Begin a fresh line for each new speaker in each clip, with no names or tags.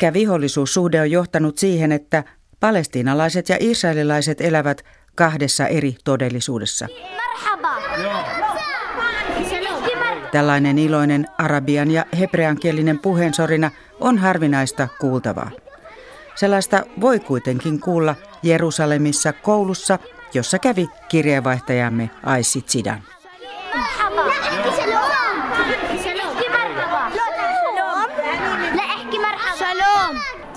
Pitkä vihollisuussuhde on johtanut siihen, että palestiinalaiset ja israelilaiset elävät kahdessa eri todellisuudessa. Tällainen iloinen arabian ja hebreankielinen puheensorina on harvinaista kuultavaa. Sellaista voi kuitenkin kuulla Jerusalemissa koulussa, jossa kävi kirjeenvaihtajamme Aissi Zidan.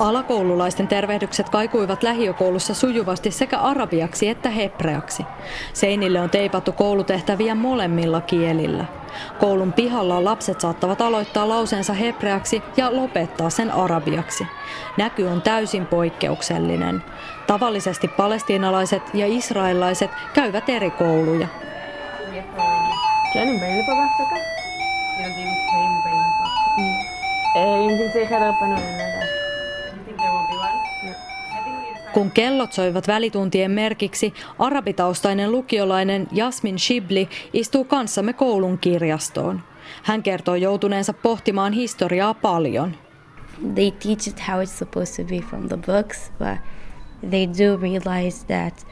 Alakoululaisten tervehdykset kaikuivat lähiökoulussa sujuvasti sekä arabiaksi että hebreaksi. Seinille on teipattu koulutehtäviä molemmilla kielillä. Koulun pihalla lapset saattavat aloittaa lauseensa hebreaksi ja lopettaa sen arabiaksi. Näky on täysin poikkeuksellinen. Tavallisesti palestiinalaiset ja israelilaiset käyvät eri kouluja. Kun kellot soivat välituntien merkiksi, arabitaustainen lukiolainen Jasmin Shibli istuu kanssamme koulun kirjastoon. Hän kertoo joutuneensa pohtimaan historiaa paljon.
They teach it how it's supposed to be from the books, but they do realize that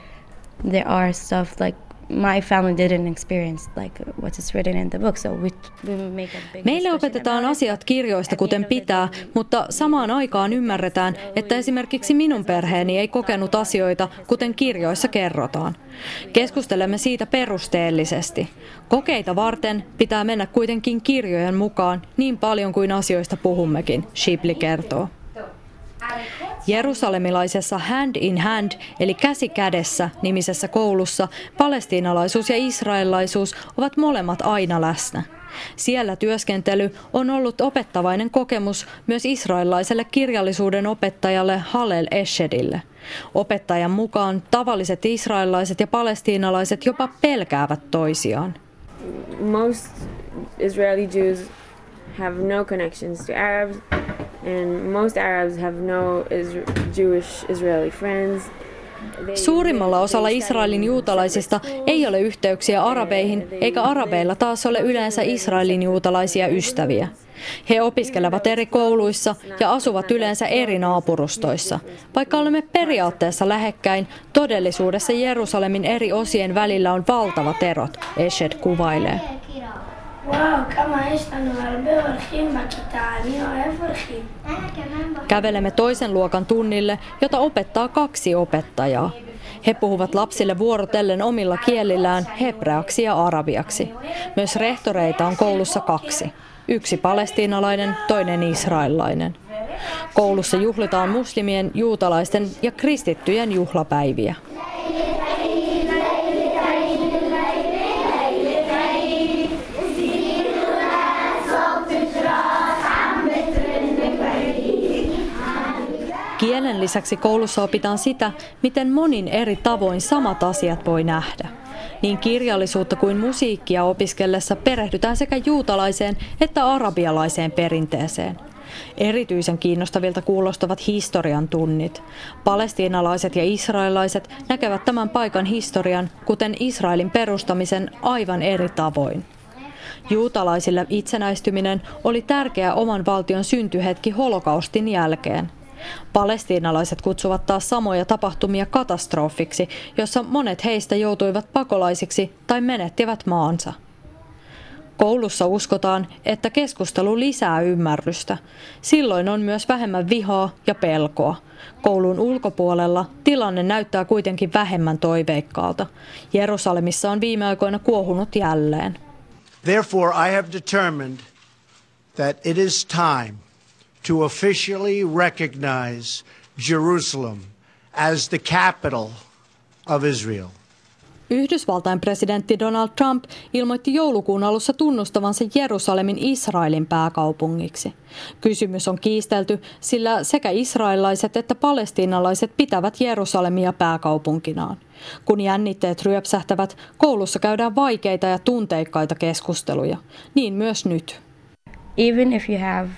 there are stuff like my family didn't experience like what is written in the book, so we, we make a big
Meille opetetaan asiat kirjoista kuten pitää, mutta samaan aikaan ymmärretään, että esimerkiksi minun perheeni ei kokenut asioita kuten kirjoissa kerrotaan. Keskustelemme siitä perusteellisesti. Kokeita varten pitää mennä kuitenkin kirjojen mukaan niin paljon kuin asioista puhummekin, Shipley kertoo. Jerusalemilaisessa Hand in Hand eli käsi kädessä nimisessä koulussa palestiinalaisuus ja israelilaisuus ovat molemmat aina läsnä. Siellä työskentely on ollut opettavainen kokemus myös israelilaiselle kirjallisuuden opettajalle Halel Eshedille. Opettajan mukaan tavalliset israelilaiset ja palestiinalaiset jopa pelkäävät toisiaan.
Most Israeli Jews have no connections to Arabs no.
Suurimmalla osalla Israelin juutalaisista ei ole yhteyksiä arabeihin, eikä arabeilla taas ole yleensä Israelin juutalaisia ystäviä. He opiskelevat eri kouluissa ja asuvat yleensä eri naapurustoissa. Vaikka olemme periaatteessa lähekkäin, todellisuudessa Jerusalemin eri osien välillä on valtavat erot, Eshed kuvailee. Kävelemme toisen luokan tunnille, jota opettaa kaksi opettajaa. He puhuvat lapsille vuorotellen omilla kielillään hebreaksi ja arabiaksi. Myös rehtoreita on koulussa kaksi. Yksi palestiinalainen, toinen israelilainen. Koulussa juhlitaan muslimien, juutalaisten ja kristittyjen juhlapäiviä. Kielen lisäksi koulussa opitaan sitä, miten monin eri tavoin samat asiat voi nähdä. Niin kirjallisuutta kuin musiikkia opiskellessa perehdytään sekä juutalaiseen että arabialaiseen perinteeseen. Erityisen kiinnostavilta kuulostavat historian tunnit. Palestiinalaiset ja israelilaiset näkevät tämän paikan historian, kuten Israelin perustamisen, aivan eri tavoin. Juutalaisille itsenäistyminen oli tärkeä oman valtion syntyhetki holokaustin jälkeen. Palestiinalaiset kutsuvat taas samoja tapahtumia katastrofiksi, jossa monet heistä joutuivat pakolaisiksi tai menettivät maansa. Koulussa uskotaan, että keskustelu lisää ymmärrystä. Silloin on myös vähemmän vihaa ja pelkoa. Koulun ulkopuolella tilanne näyttää kuitenkin vähemmän toiveikkaalta. Jerusalemissa on viime aikoina kuohunut jälleen.
Therefore I have determined that it is time to officially recognize Jerusalem as the capital of Israel.
Yhdysvaltain presidentti Donald Trump ilmoitti joulukuun alussa tunnustavansa Jerusalemin Israelin pääkaupungiksi. Kysymys on kiistelty, sillä sekä israelilaiset että palestiinalaiset pitävät Jerusalemia pääkaupunkinaan. Kun jännitteet ryöpsähtävät, koulussa käydään vaikeita ja tunteikkaita keskusteluja. Niin myös nyt.
Even if you have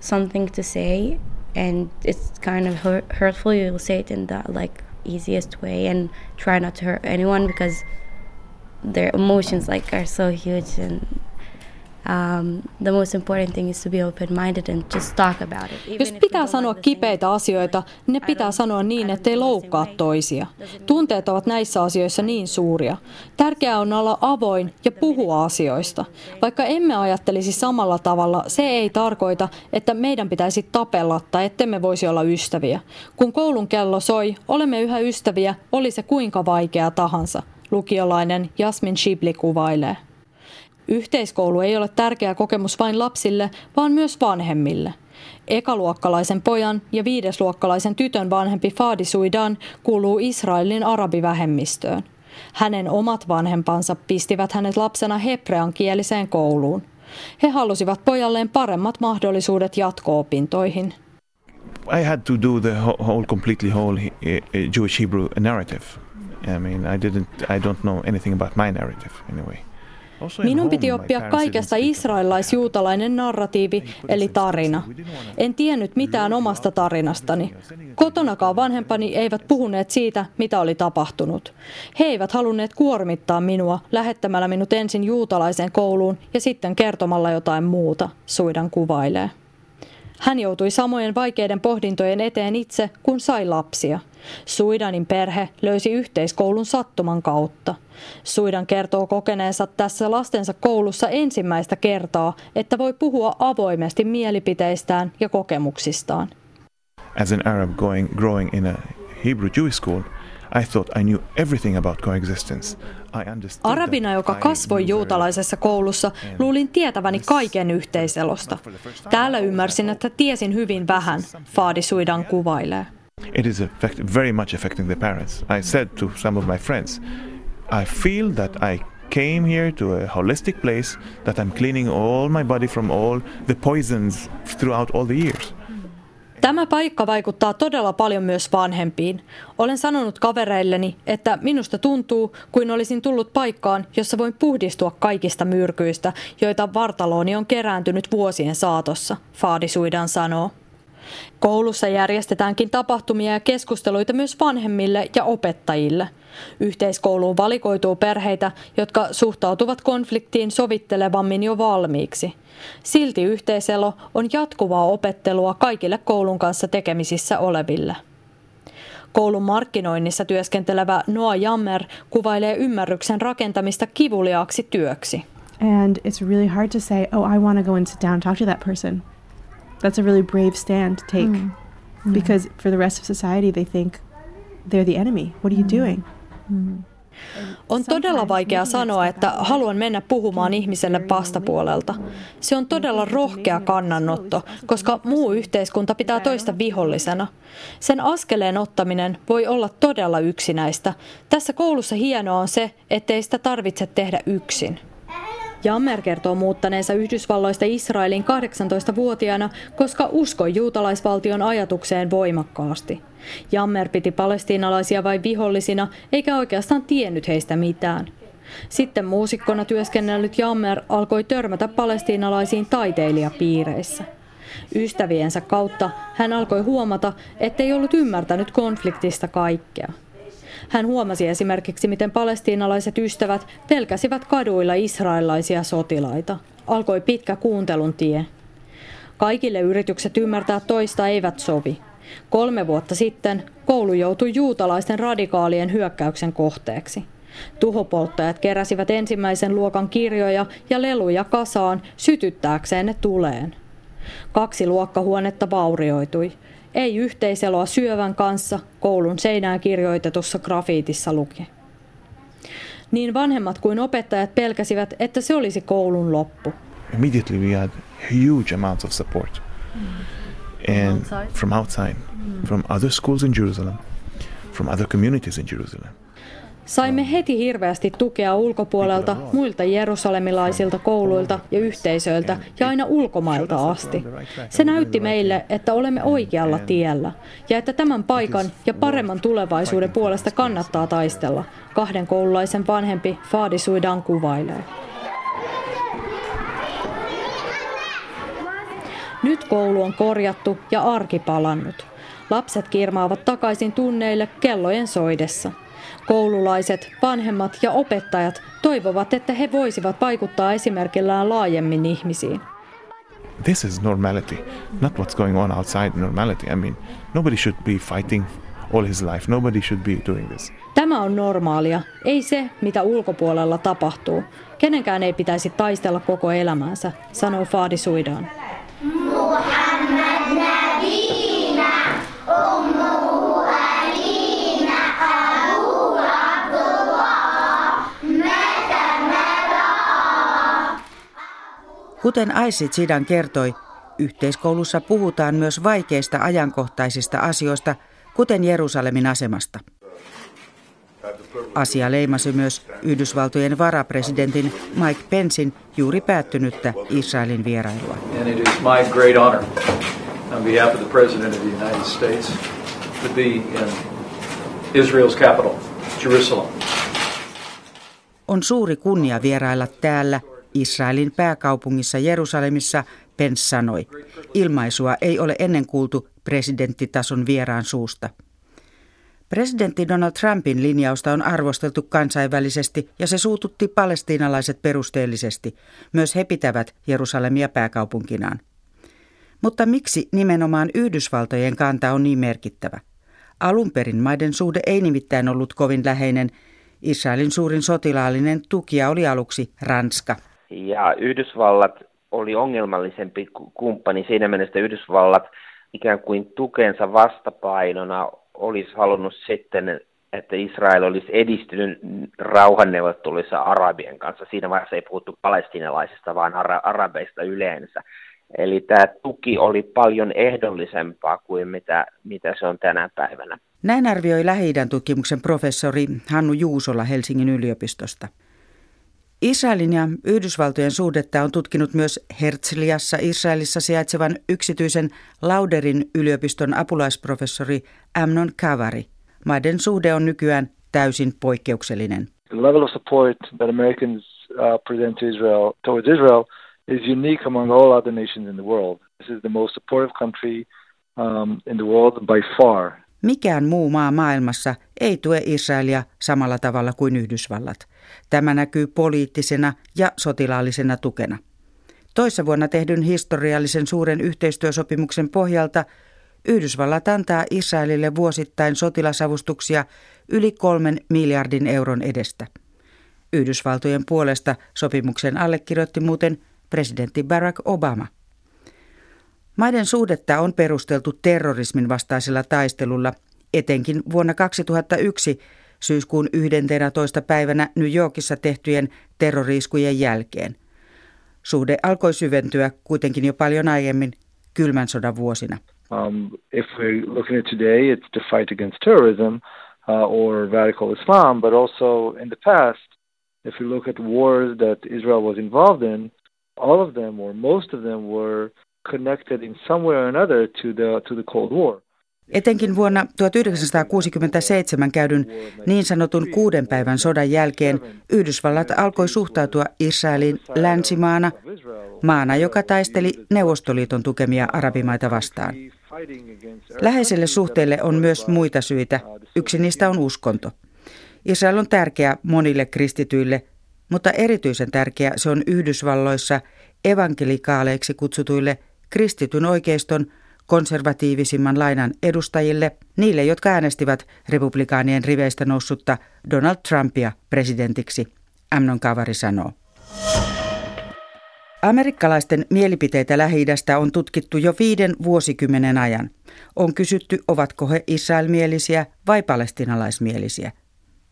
something to say and it's kind of hurtful, you'll say it in the like easiest way and try not to hurt anyone because their emotions like are so huge and um, the most important thing is to be open-minded and just talk about it.
Jos pitää sanoa kipeitä asioita, ne pitää sanoa niin, ettei loukkaa toisia. Tunteet ovat näissä asioissa niin suuria. Tärkeää on olla avoin ja puhua asioista. Vaikka emme ajattelisi samalla tavalla, se ei tarkoita, että meidän pitäisi tapella tai ettemme voisi olla ystäviä. Kun koulun kello soi, olemme yhä ystäviä, oli se kuinka vaikea tahansa, lukiolainen Jasmin Shibli kuvailee. Yhteiskoulu ei ole tärkeä kokemus vain lapsille, vaan myös vanhemmille. Ekaluokkalaisen pojan ja viidesluokkalaisen tytön vanhempi Fadi Suidan kuuluu Israelin arabivähemmistöön. Hänen omat vanhempansa pistivät hänet lapsena hebrean kieliseen kouluun. He halusivat pojalleen paremmat mahdollisuudet jatko-opintoihin.
I had to do the whole, completely whole Jewish Hebrew narrative. I mean, I didn't, I don't know anything about my narrative anyway.
Minun piti oppia kaikesta israelais-juutalainen narratiivi, eli tarina. En tiennyt mitään omasta tarinastani. Kotonakaan vanhempani eivät puhuneet siitä, mitä oli tapahtunut. He eivät halunneet kuormittaa minua lähettämällä minut ensin juutalaiseen kouluun ja sitten kertomalla jotain muuta, Suidan kuvailee. Hän joutui samojen vaikeiden pohdintojen eteen itse, kun sai lapsia. Suidanin perhe löysi yhteiskoulun sattuman kautta. Suidan kertoo kokeneensa tässä lastensa koulussa ensimmäistä kertaa, että voi puhua avoimesti mielipiteistään ja kokemuksistaan.
As an Arab going, growing in a Hebrew Jewish school, I thought I knew everything about coexistence.
Arabina, joka kasvoi juutalaisessa koulussa, luulin tietäväni kaiken yhteiselosta. Täällä ymmärsin, että tiesin hyvin vähän, Faadi Suidan kuvailee.
It is affect, very much affecting the parents. I said to some of my friends, I feel that I came here to a holistic place, that I'm cleaning all my body from all the poisons throughout all the years.
Tämä paikka vaikuttaa todella paljon myös vanhempiin. Olen sanonut kavereilleni, että minusta tuntuu, kuin olisin tullut paikkaan, jossa voin puhdistua kaikista myrkyistä, joita vartalooni on kerääntynyt vuosien saatossa, Faadi Suidan sanoo. Koulussa järjestetäänkin tapahtumia ja keskusteluita myös vanhemmille ja opettajille. Yhteiskouluun valikoituu perheitä, jotka suhtautuvat konfliktiin sovittelevammin jo valmiiksi. Silti yhteiselo on jatkuvaa opettelua kaikille koulun kanssa tekemisissä oleville. Koulun markkinoinnissa työskentelevä Noa Jammer kuvailee ymmärryksen rakentamista kivuliaaksi työksi.
And it's really hard to say, oh, I want to go and sit down and talk to that person. That's a really brave stand to take mm. because for the rest of society they think they're the enemy. What are you doing?
Mm. On todella vaikea sanoa, että haluan mennä puhumaan ihmiselle vastapuolelta. Se on todella rohkea kannanotto, koska muu yhteiskunta pitää toista vihollisena. Sen askeleen ottaminen voi olla todella yksinäistä. Tässä koulussa hienoa on se, ettei sitä tarvitse tehdä yksin. Jammer kertoo muuttaneensa Yhdysvalloista Israelin 18-vuotiaana, koska uskoi juutalaisvaltion ajatukseen voimakkaasti. Jammer piti palestiinalaisia vain vihollisina, eikä oikeastaan tiennyt heistä mitään. Sitten muusikkona työskennellyt Jammer alkoi törmätä palestiinalaisiin taiteilijapiireissä. Ystäviensä kautta hän alkoi huomata, ettei ollut ymmärtänyt konfliktista kaikkea. Hän huomasi esimerkiksi, miten palestiinalaiset ystävät pelkäsivät kaduilla israelaisia sotilaita. Alkoi pitkä kuuntelun tie. Kaikille yritykset ymmärtää toista eivät sovi. Kolme vuotta sitten koulu joutui juutalaisten radikaalien hyökkäyksen kohteeksi. Tuhopolttajat keräsivät ensimmäisen luokan kirjoja ja leluja kasaan sytyttääkseen ne tuleen. Kaksi luokkahuonetta vaurioitui. Ei yhteiseloa syövän kanssa, koulun seinään kirjoitetussa grafiitissa luki. Niin vanhemmat kuin opettajat pelkäsivät, että se olisi koulun loppu.
Immediately we had huge amounts of support. Mm. And outside? from outside, mm. from other schools in Jerusalem, from other communities in Jerusalem.
Saimme heti hirveästi tukea ulkopuolelta, muilta jerusalemilaisilta kouluilta ja yhteisöiltä ja aina ulkomailta asti. Se näytti meille, että olemme oikealla tiellä ja että tämän paikan ja paremman tulevaisuuden puolesta kannattaa taistella, kahden koululaisen vanhempi Faadi Suidan kuvailee. Nyt koulu on korjattu ja arki palannut. Lapset kirmaavat takaisin tunneille kellojen soidessa – Koululaiset, vanhemmat ja opettajat toivovat, että he voisivat vaikuttaa esimerkillään laajemmin ihmisiin.
This is normality, not what's going on outside normality. I mean, nobody should be fighting all his life. Nobody should be doing this.
Tämä on normaalia, ei se, mitä ulkopuolella tapahtuu. Kenenkään ei pitäisi taistella koko elämänsä, sanoo Faadi Suidaan.
Kuten Aisit Sidan kertoi, yhteiskoulussa puhutaan myös vaikeista ajankohtaisista asioista, kuten Jerusalemin asemasta. Asia leimasi myös Yhdysvaltojen varapresidentin Mike Pencein juuri päättynyttä Israelin vierailua.
Capital.
On suuri kunnia vierailla täällä Israelin pääkaupungissa Jerusalemissa, Pence sanoi. Ilmaisua ei ole ennen kuultu presidenttitason vieraan suusta. Presidentti Donald Trumpin linjausta on arvosteltu kansainvälisesti ja se suututti palestiinalaiset perusteellisesti. Myös he pitävät Jerusalemia pääkaupunkinaan. Mutta miksi nimenomaan Yhdysvaltojen kanta on niin merkittävä? Alun perin maiden suhde ei nimittäin ollut kovin läheinen. Israelin suurin sotilaallinen tukija oli aluksi Ranska.
Ja Yhdysvallat oli ongelmallisempi kumppani siinä mielessä, Yhdysvallat ikään kuin tukensa vastapainona olisi halunnut sitten, että Israel olisi edistynyt rauhanneuvotteluissa Arabien kanssa. Siinä vaiheessa ei puhuttu palestinalaisista, vaan ara- arabeista yleensä. Eli tämä tuki oli paljon ehdollisempaa kuin mitä, mitä se on tänä päivänä.
Näin arvioi lähi tutkimuksen professori Hannu Juusola Helsingin yliopistosta. Israelin ja Yhdysvaltojen suhdetta on tutkinut myös Herzliassa Israelissa sijaitsevan yksityisen Lauderin yliopiston apulaisprofessori Amnon Kavari. Maiden suhde on nykyään täysin poikkeuksellinen.
The level of support that Americans uh, present to Israel towards Israel is unique among all other nations in the world. This is the most supportive country um, in the world by far.
Mikään muu maa maailmassa ei tue Israelia samalla tavalla kuin Yhdysvallat. Tämä näkyy poliittisena ja sotilaallisena tukena. Toissa vuonna tehdyn historiallisen suuren yhteistyösopimuksen pohjalta Yhdysvallat antaa Israelille vuosittain sotilasavustuksia yli kolmen miljardin euron edestä. Yhdysvaltojen puolesta sopimuksen allekirjoitti muuten presidentti Barack Obama. Maiden suhdetta on perusteltu terrorismin vastaisella taistelulla, etenkin vuonna 2001 syyskuun 11. päivänä New Yorkissa tehtyjen terroriiskujen jälkeen. Suhde alkoi syventyä kuitenkin jo paljon aiemmin kylmän sodan vuosina.
Um, if we're looking at today, it's fight against terrorism uh, or radical Islam, but also in the past, if we look at wars that Israel was involved in, all of them or most of them were connected in some way or another to the to the Cold War.
Etenkin vuonna 1967 käydyn niin sanotun kuuden päivän sodan jälkeen Yhdysvallat alkoi suhtautua Israeliin länsimaana, maana, joka taisteli Neuvostoliiton tukemia arabimaita vastaan. Läheiselle suhteelle on myös muita syitä. Yksi niistä on uskonto. Israel on tärkeä monille kristityille, mutta erityisen tärkeä se on Yhdysvalloissa evankelikaaleiksi kutsutuille kristityn oikeiston konservatiivisimman lainan edustajille, niille, jotka äänestivät republikaanien riveistä noussutta Donald Trumpia presidentiksi, Amnon Kavari sanoo. Amerikkalaisten mielipiteitä lähi on tutkittu jo viiden vuosikymmenen ajan. On kysytty, ovatko he israelmielisiä vai palestinalaismielisiä.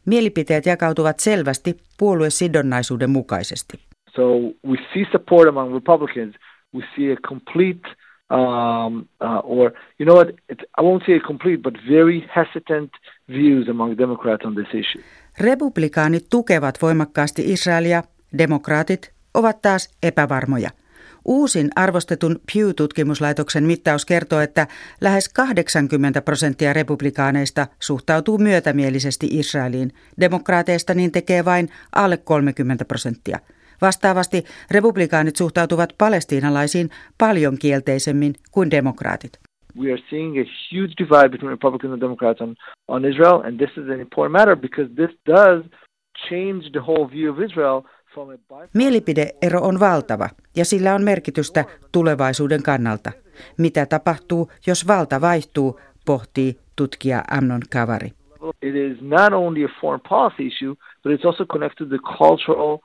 Mielipiteet jakautuvat selvästi puoluesidonnaisuuden mukaisesti.
So we see support among Republicans. We see a complete um, uh, or you know what? It, I won't say complete, but very hesitant views among Democrats on this issue.
Republikaanit tukevat voimakkaasti Israelia, demokraatit ovat taas epävarmoja. Uusin arvostetun Pew-tutkimuslaitoksen mittaus kertoo, että lähes 80 prosenttia republikaaneista suhtautuu myötämielisesti Israeliin. Demokraateista niin tekee vain alle 30 prosenttia – Vastaavasti republikaanit suhtautuvat palestiinalaisiin paljon kielteisemmin kuin demokraatit.
we are seeing a huge divide between Republicans and Democrats on, on Israel, and this is an important matter because this does change the whole view of Israel
Mielipideero on valtava ja sillä on merkitystä tulevaisuuden kannalta. Mitä tapahtuu, jos valta vaihtuu, pohtii tutkija Amnon Kavari.
It is not only a foreign policy issue, but it's also connected to the cultural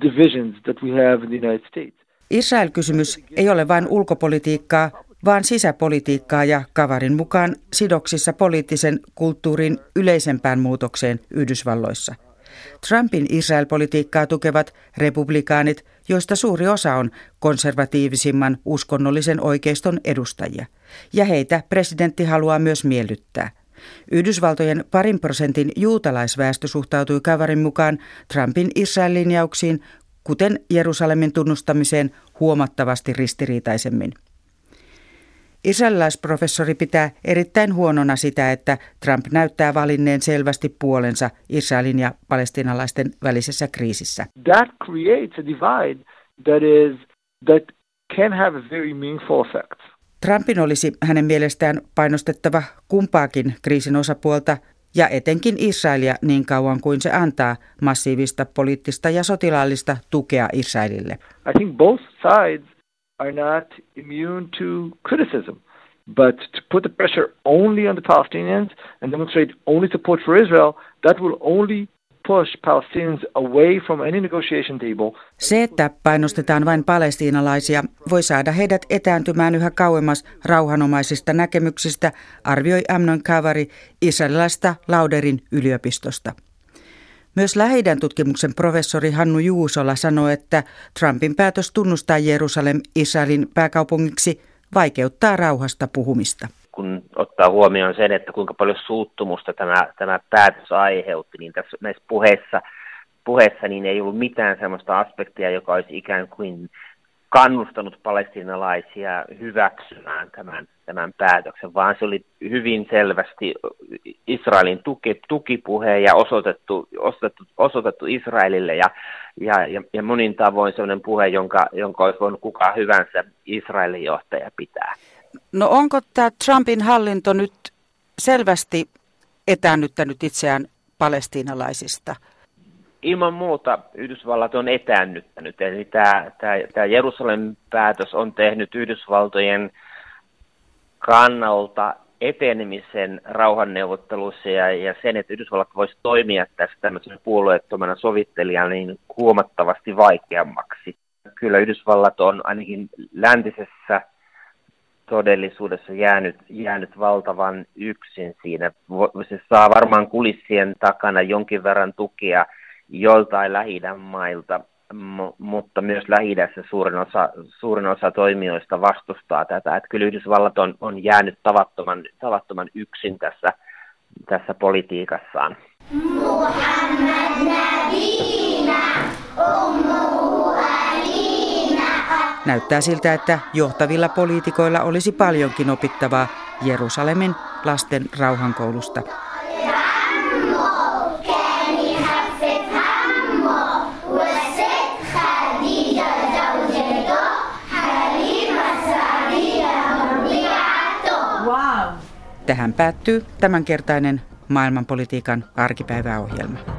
divisions that we have in the United States.
Israel-kysymys ei ole vain ulkopolitiikkaa, vaan sisäpolitiikkaa ja Kavarin mukaan sidoksissa poliittisen kulttuurin yleisempään muutokseen Yhdysvalloissa. Trumpin Israel-politiikkaa tukevat republikaanit, joista suuri osa on konservatiivisimman uskonnollisen oikeiston edustajia. Ja heitä presidentti haluaa myös miellyttää. Yhdysvaltojen parin prosentin juutalaisväestö suhtautui Kavarin mukaan Trumpin Israel-linjauksiin, kuten Jerusalemin tunnustamiseen huomattavasti ristiriitaisemmin. Israelilaisprofessori pitää erittäin huonona sitä, että Trump näyttää valinneen selvästi puolensa Israelin ja palestinalaisten välisessä kriisissä.
That creates a divide that is that can have very meaningful.
Trumpin olisi hänen mielestään painostettava kumpaakin kriisin osapuolta ja etenkin Israelia niin kauan kuin se antaa massiivista poliittista ja sotilaallista tukea Israelille.
I think both sides are not immune to criticism. But to put the pressure only on the Palestinians and demonstrate only support for Israel, that will only
Se, että painostetaan vain palestiinalaisia, voi saada heidät etääntymään yhä kauemmas rauhanomaisista näkemyksistä, arvioi Amnon Kavari israelilaista Lauderin yliopistosta. Myös lähi tutkimuksen professori Hannu Juusola sanoi, että Trumpin päätös tunnustaa Jerusalem Israelin pääkaupungiksi vaikeuttaa rauhasta puhumista.
Kun ottaa huomioon sen, että kuinka paljon suuttumusta tämä, tämä päätös aiheutti, niin tässä näissä puheissa, puheissa niin ei ollut mitään sellaista aspektia, joka olisi ikään kuin kannustanut palestinalaisia hyväksymään tämän, tämän päätöksen, vaan se oli hyvin selvästi Israelin tuki, tukipuhe ja osoitettu, osoitettu, osoitettu Israelille ja, ja, ja, ja monin tavoin sellainen puhe, jonka, jonka olisi voinut kukaan hyvänsä Israelin johtaja pitää.
No onko tämä Trumpin hallinto nyt selvästi etäännyttänyt itseään palestiinalaisista?
ilman muuta Yhdysvallat on etäännyttänyt. Eli tämä, tämä, tämä Jerusalemin päätös on tehnyt Yhdysvaltojen kannalta etenemisen rauhanneuvottelussa ja, ja sen, että Yhdysvallat voisi toimia tässä tämmöisenä puolueettomana sovittelijana niin huomattavasti vaikeammaksi. Kyllä Yhdysvallat on ainakin läntisessä todellisuudessa jäänyt, jäänyt valtavan yksin siinä. Se saa varmaan kulissien takana jonkin verran tukea joltain lähi mailta, mutta myös lähi suurin osa, suurin osa toimijoista vastustaa tätä. Että kyllä Yhdysvallat on, on jäänyt tavattoman, tavattoman yksin tässä, tässä politiikassaan.
Näyttää siltä, että johtavilla poliitikoilla olisi paljonkin opittavaa Jerusalemin lasten rauhankoulusta. Tähän päättyy tämänkertainen maailmanpolitiikan arkipäiväohjelma.